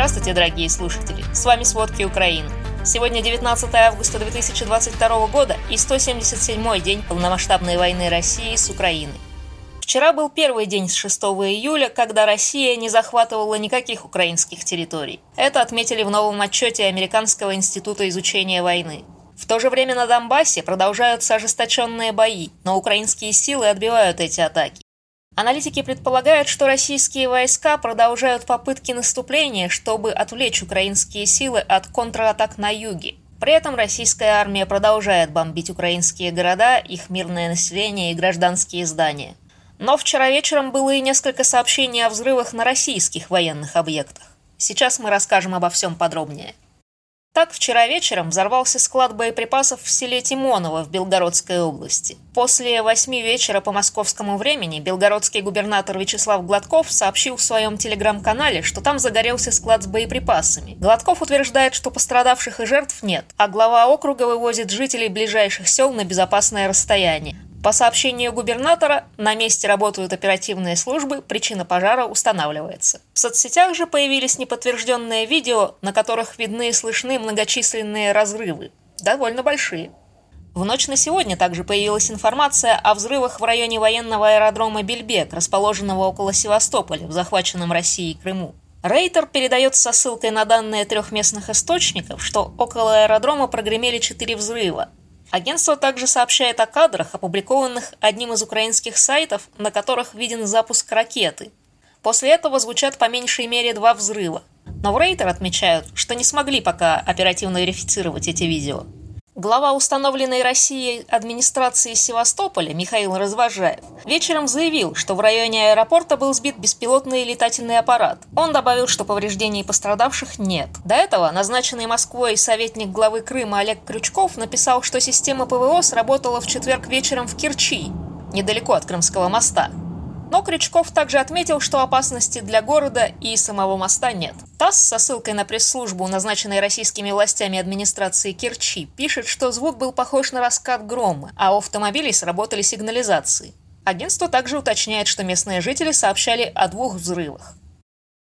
Здравствуйте, дорогие слушатели! С вами «Сводки Украины». Сегодня 19 августа 2022 года и 177-й день полномасштабной войны России с Украиной. Вчера был первый день с 6 июля, когда Россия не захватывала никаких украинских территорий. Это отметили в новом отчете Американского института изучения войны. В то же время на Донбассе продолжаются ожесточенные бои, но украинские силы отбивают эти атаки. Аналитики предполагают, что российские войска продолжают попытки наступления, чтобы отвлечь украинские силы от контратак на юге. При этом российская армия продолжает бомбить украинские города, их мирное население и гражданские здания. Но вчера вечером было и несколько сообщений о взрывах на российских военных объектах. Сейчас мы расскажем обо всем подробнее. Так, вчера вечером взорвался склад боеприпасов в селе Тимоново в Белгородской области. После восьми вечера по московскому времени белгородский губернатор Вячеслав Гладков сообщил в своем телеграм-канале, что там загорелся склад с боеприпасами. Гладков утверждает, что пострадавших и жертв нет, а глава округа вывозит жителей ближайших сел на безопасное расстояние. По сообщению губернатора, на месте работают оперативные службы, причина пожара устанавливается. В соцсетях же появились неподтвержденные видео, на которых видны и слышны многочисленные разрывы, довольно большие. В ночь на сегодня также появилась информация о взрывах в районе военного аэродрома Бельбек, расположенного около Севастополя, в захваченном Россией Крыму. Рейтер передает со ссылкой на данные трех местных источников, что около аэродрома прогремели четыре взрыва, Агентство также сообщает о кадрах, опубликованных одним из украинских сайтов, на которых виден запуск ракеты. После этого звучат по меньшей мере два взрыва. Но в Рейтер отмечают, что не смогли пока оперативно верифицировать эти видео. Глава установленной Россией администрации Севастополя Михаил Развожаев вечером заявил, что в районе аэропорта был сбит беспилотный летательный аппарат. Он добавил, что повреждений пострадавших нет. До этого назначенный Москвой советник главы Крыма Олег Крючков написал, что система ПВО сработала в четверг вечером в Керчи, недалеко от Крымского моста. Но Крючков также отметил, что опасности для города и самого моста нет. ТАСС со ссылкой на пресс-службу, назначенной российскими властями администрации Керчи, пишет, что звук был похож на раскат грома, а у автомобилей сработали сигнализации. Агентство также уточняет, что местные жители сообщали о двух взрывах.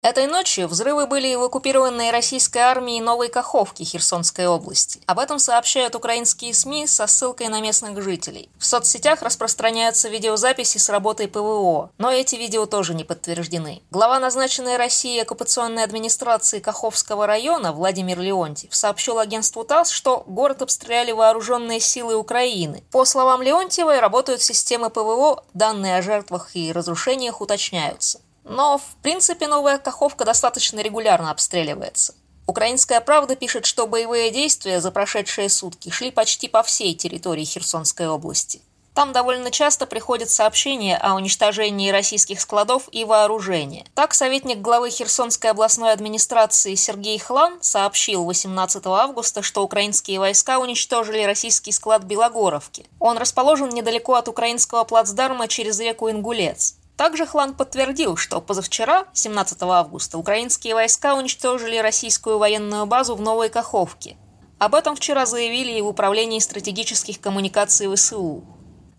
Этой ночью взрывы были в оккупированной российской армией Новой Каховки Херсонской области. Об этом сообщают украинские СМИ со ссылкой на местных жителей. В соцсетях распространяются видеозаписи с работой ПВО, но эти видео тоже не подтверждены. Глава назначенной Россией оккупационной администрации Каховского района Владимир Леонтьев сообщил агентству ТАСС, что город обстреляли вооруженные силы Украины. По словам Леонтьева, работают системы ПВО, данные о жертвах и разрушениях уточняются. Но, в принципе, новая Каховка достаточно регулярно обстреливается. Украинская правда пишет, что боевые действия за прошедшие сутки шли почти по всей территории Херсонской области. Там довольно часто приходят сообщения о уничтожении российских складов и вооружения. Так, советник главы Херсонской областной администрации Сергей Хлан сообщил 18 августа, что украинские войска уничтожили российский склад Белогоровки. Он расположен недалеко от украинского плацдарма через реку Ингулец. Также Хлан подтвердил, что позавчера, 17 августа, украинские войска уничтожили российскую военную базу в Новой Каховке. Об этом вчера заявили и в Управлении стратегических коммуникаций ВСУ.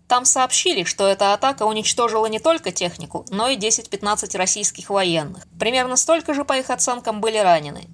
Там сообщили, что эта атака уничтожила не только технику, но и 10-15 российских военных. Примерно столько же, по их оценкам, были ранены.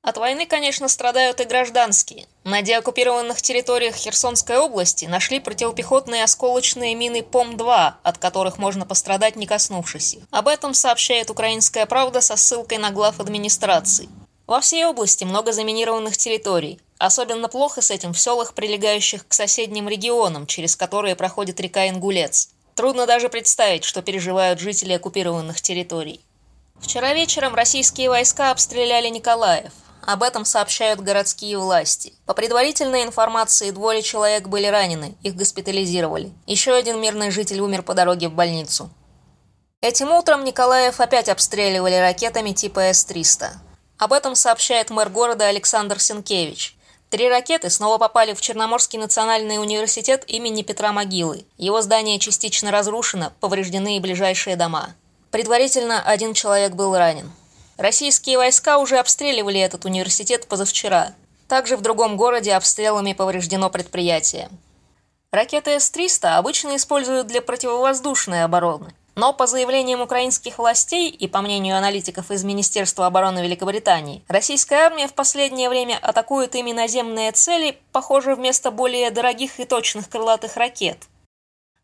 От войны, конечно, страдают и гражданские. На деоккупированных территориях Херсонской области нашли противопехотные осколочные мины ПОМ-2, от которых можно пострадать, не коснувшись их. Об этом сообщает «Украинская правда» со ссылкой на глав администрации. Во всей области много заминированных территорий. Особенно плохо с этим в селах, прилегающих к соседним регионам, через которые проходит река Ингулец. Трудно даже представить, что переживают жители оккупированных территорий. Вчера вечером российские войска обстреляли Николаев. Об этом сообщают городские власти. По предварительной информации, двое человек были ранены, их госпитализировали. Еще один мирный житель умер по дороге в больницу. Этим утром Николаев опять обстреливали ракетами типа С-300. Об этом сообщает мэр города Александр Сенкевич. Три ракеты снова попали в Черноморский национальный университет имени Петра Могилы. Его здание частично разрушено, повреждены и ближайшие дома. Предварительно один человек был ранен. Российские войска уже обстреливали этот университет позавчера. Также в другом городе обстрелами повреждено предприятие. Ракеты С-300 обычно используют для противовоздушной обороны. Но по заявлениям украинских властей и по мнению аналитиков из Министерства обороны Великобритании, российская армия в последнее время атакует ими наземные цели, похоже, вместо более дорогих и точных крылатых ракет.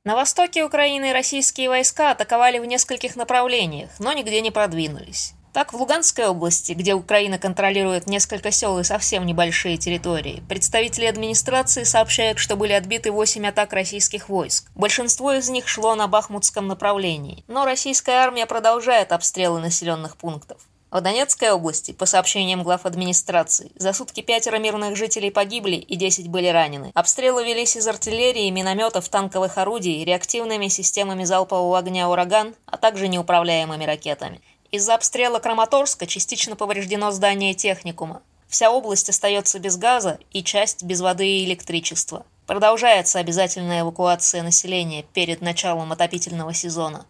На востоке Украины российские войска атаковали в нескольких направлениях, но нигде не продвинулись. Так, в Луганской области, где Украина контролирует несколько сел и совсем небольшие территории, представители администрации сообщают, что были отбиты 8 атак российских войск. Большинство из них шло на Бахмутском направлении. Но российская армия продолжает обстрелы населенных пунктов. В Донецкой области, по сообщениям глав администрации, за сутки пятеро мирных жителей погибли и 10 были ранены. Обстрелы велись из артиллерии, минометов, танковых орудий, реактивными системами залпового огня «Ураган», а также неуправляемыми ракетами. Из-за обстрела Краматорска частично повреждено здание техникума. Вся область остается без газа и часть без воды и электричества. Продолжается обязательная эвакуация населения перед началом отопительного сезона.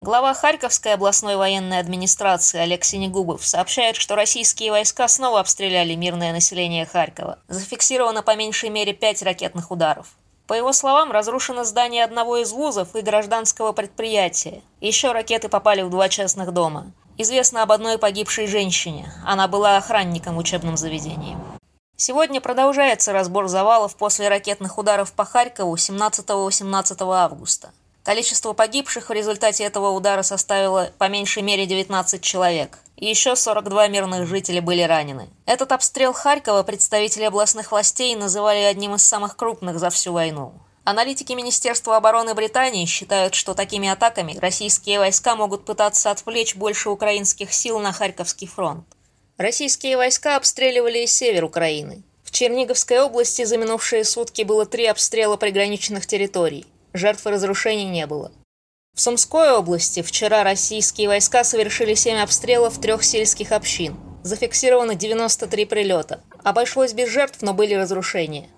Глава Харьковской областной военной администрации Олег Синегубов сообщает, что российские войска снова обстреляли мирное население Харькова. Зафиксировано по меньшей мере пять ракетных ударов. По его словам, разрушено здание одного из вузов и гражданского предприятия. Еще ракеты попали в два частных дома. Известно об одной погибшей женщине. Она была охранником в учебном заведении. Сегодня продолжается разбор завалов после ракетных ударов по Харькову 17-18 августа. Количество погибших в результате этого удара составило по меньшей мере 19 человек и еще 42 мирных жителя были ранены. Этот обстрел Харькова представители областных властей называли одним из самых крупных за всю войну. Аналитики Министерства обороны Британии считают, что такими атаками российские войска могут пытаться отвлечь больше украинских сил на Харьковский фронт. Российские войска обстреливали и север Украины. В Черниговской области за минувшие сутки было три обстрела приграничных территорий. Жертв разрушений не было. В Сумской области вчера российские войска совершили семь обстрелов трех сельских общин. Зафиксировано 93 прилета. Обошлось без жертв, но были разрушения.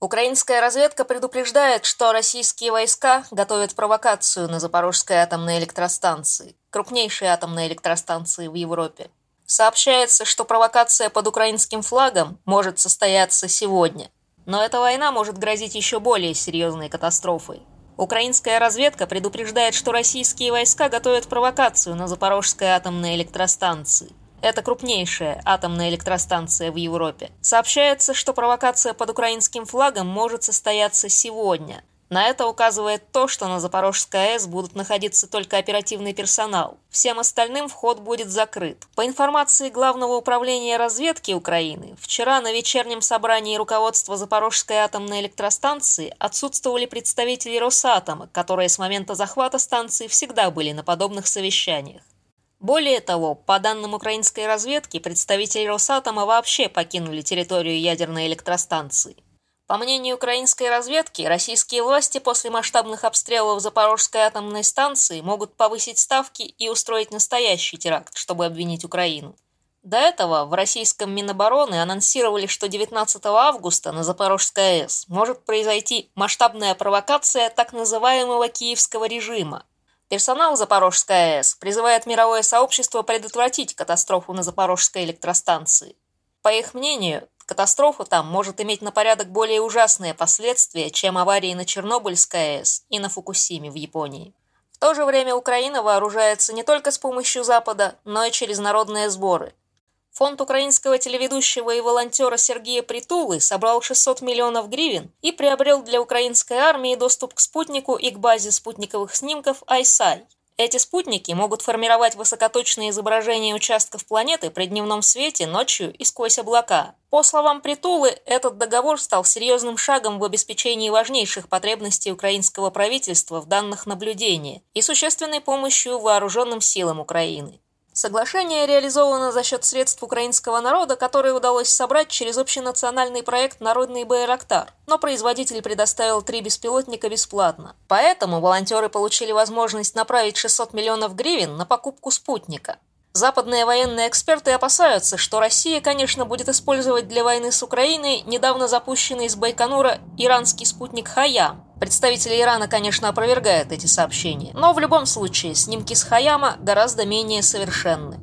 Украинская разведка предупреждает, что российские войска готовят провокацию на Запорожской атомной электростанции, крупнейшей атомной электростанции в Европе. Сообщается, что провокация под украинским флагом может состояться сегодня. Но эта война может грозить еще более серьезной катастрофой. Украинская разведка предупреждает, что российские войска готовят провокацию на Запорожской атомной электростанции. Это крупнейшая атомная электростанция в Европе. Сообщается, что провокация под украинским флагом может состояться сегодня – на это указывает то, что на Запорожской АЭС будут находиться только оперативный персонал. Всем остальным вход будет закрыт. По информации Главного управления разведки Украины, вчера на вечернем собрании руководства Запорожской атомной электростанции отсутствовали представители Росатома, которые с момента захвата станции всегда были на подобных совещаниях. Более того, по данным украинской разведки, представители Росатома вообще покинули территорию ядерной электростанции. По мнению украинской разведки, российские власти после масштабных обстрелов Запорожской атомной станции могут повысить ставки и устроить настоящий теракт, чтобы обвинить Украину. До этого в российском Минобороны анонсировали, что 19 августа на Запорожской АЭС может произойти масштабная провокация так называемого киевского режима. Персонал Запорожской АЭС призывает мировое сообщество предотвратить катастрофу на Запорожской электростанции. По их мнению, Катастрофа там может иметь на порядок более ужасные последствия, чем аварии на Чернобыльской АЭС и на Фукусиме в Японии. В то же время Украина вооружается не только с помощью Запада, но и через народные сборы. Фонд украинского телеведущего и волонтера Сергея Притулы собрал 600 миллионов гривен и приобрел для украинской армии доступ к спутнику и к базе спутниковых снимков ISAI. Эти спутники могут формировать высокоточные изображения участков планеты при дневном свете, ночью и сквозь облака. По словам Притулы, этот договор стал серьезным шагом в обеспечении важнейших потребностей украинского правительства в данных наблюдения и существенной помощью вооруженным силам Украины. Соглашение реализовано за счет средств украинского народа, которые удалось собрать через общенациональный проект «Народный Байрактар», но производитель предоставил три беспилотника бесплатно. Поэтому волонтеры получили возможность направить 600 миллионов гривен на покупку спутника. Западные военные эксперты опасаются, что Россия, конечно, будет использовать для войны с Украиной недавно запущенный из Байконура иранский спутник «Хаям». Представители Ирана, конечно, опровергают эти сообщения, но в любом случае снимки с Хаяма гораздо менее совершенны.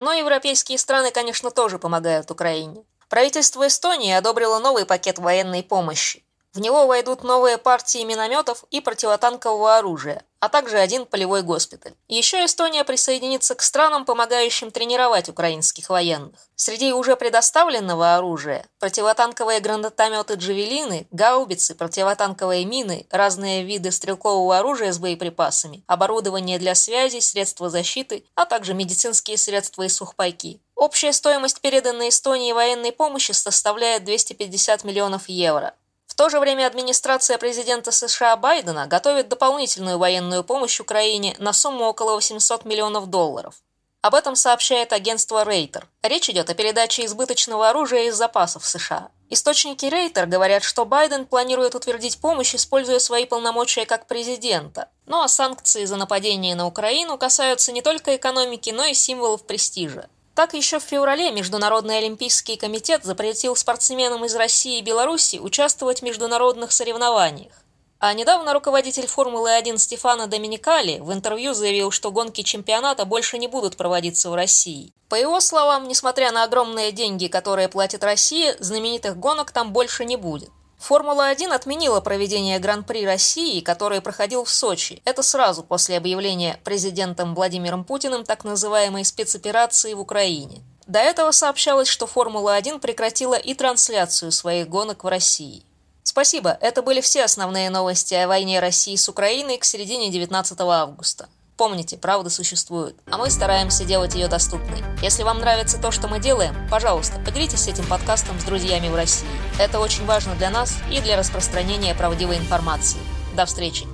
Но европейские страны, конечно, тоже помогают Украине. Правительство Эстонии одобрило новый пакет военной помощи. В него войдут новые партии минометов и противотанкового оружия, а также один полевой госпиталь. Еще Эстония присоединится к странам, помогающим тренировать украинских военных. Среди уже предоставленного оружия – противотанковые гранатометы «Джавелины», гаубицы, противотанковые мины, разные виды стрелкового оружия с боеприпасами, оборудование для связи, средства защиты, а также медицинские средства и сухпайки. Общая стоимость переданной Эстонии военной помощи составляет 250 миллионов евро. В то же время администрация президента США Байдена готовит дополнительную военную помощь Украине на сумму около 800 миллионов долларов. Об этом сообщает агентство Рейтер. Речь идет о передаче избыточного оружия из запасов США. Источники Рейтер говорят, что Байден планирует утвердить помощь, используя свои полномочия как президента. Ну а санкции за нападение на Украину касаются не только экономики, но и символов престижа. Так, еще в феврале Международный олимпийский комитет запретил спортсменам из России и Беларуси участвовать в международных соревнованиях. А недавно руководитель Формулы-1 Стефано Доминикали в интервью заявил, что гонки чемпионата больше не будут проводиться в России. По его словам, несмотря на огромные деньги, которые платит Россия, знаменитых гонок там больше не будет. Формула-1 отменила проведение Гран-при России, который проходил в Сочи. Это сразу после объявления президентом Владимиром Путиным так называемой спецоперации в Украине. До этого сообщалось, что Формула-1 прекратила и трансляцию своих гонок в России. Спасибо, это были все основные новости о войне России с Украиной к середине 19 августа. Помните, правда существует, а мы стараемся делать ее доступной. Если вам нравится то, что мы делаем, пожалуйста, поделитесь этим подкастом с друзьями в России. Это очень важно для нас и для распространения правдивой информации. До встречи!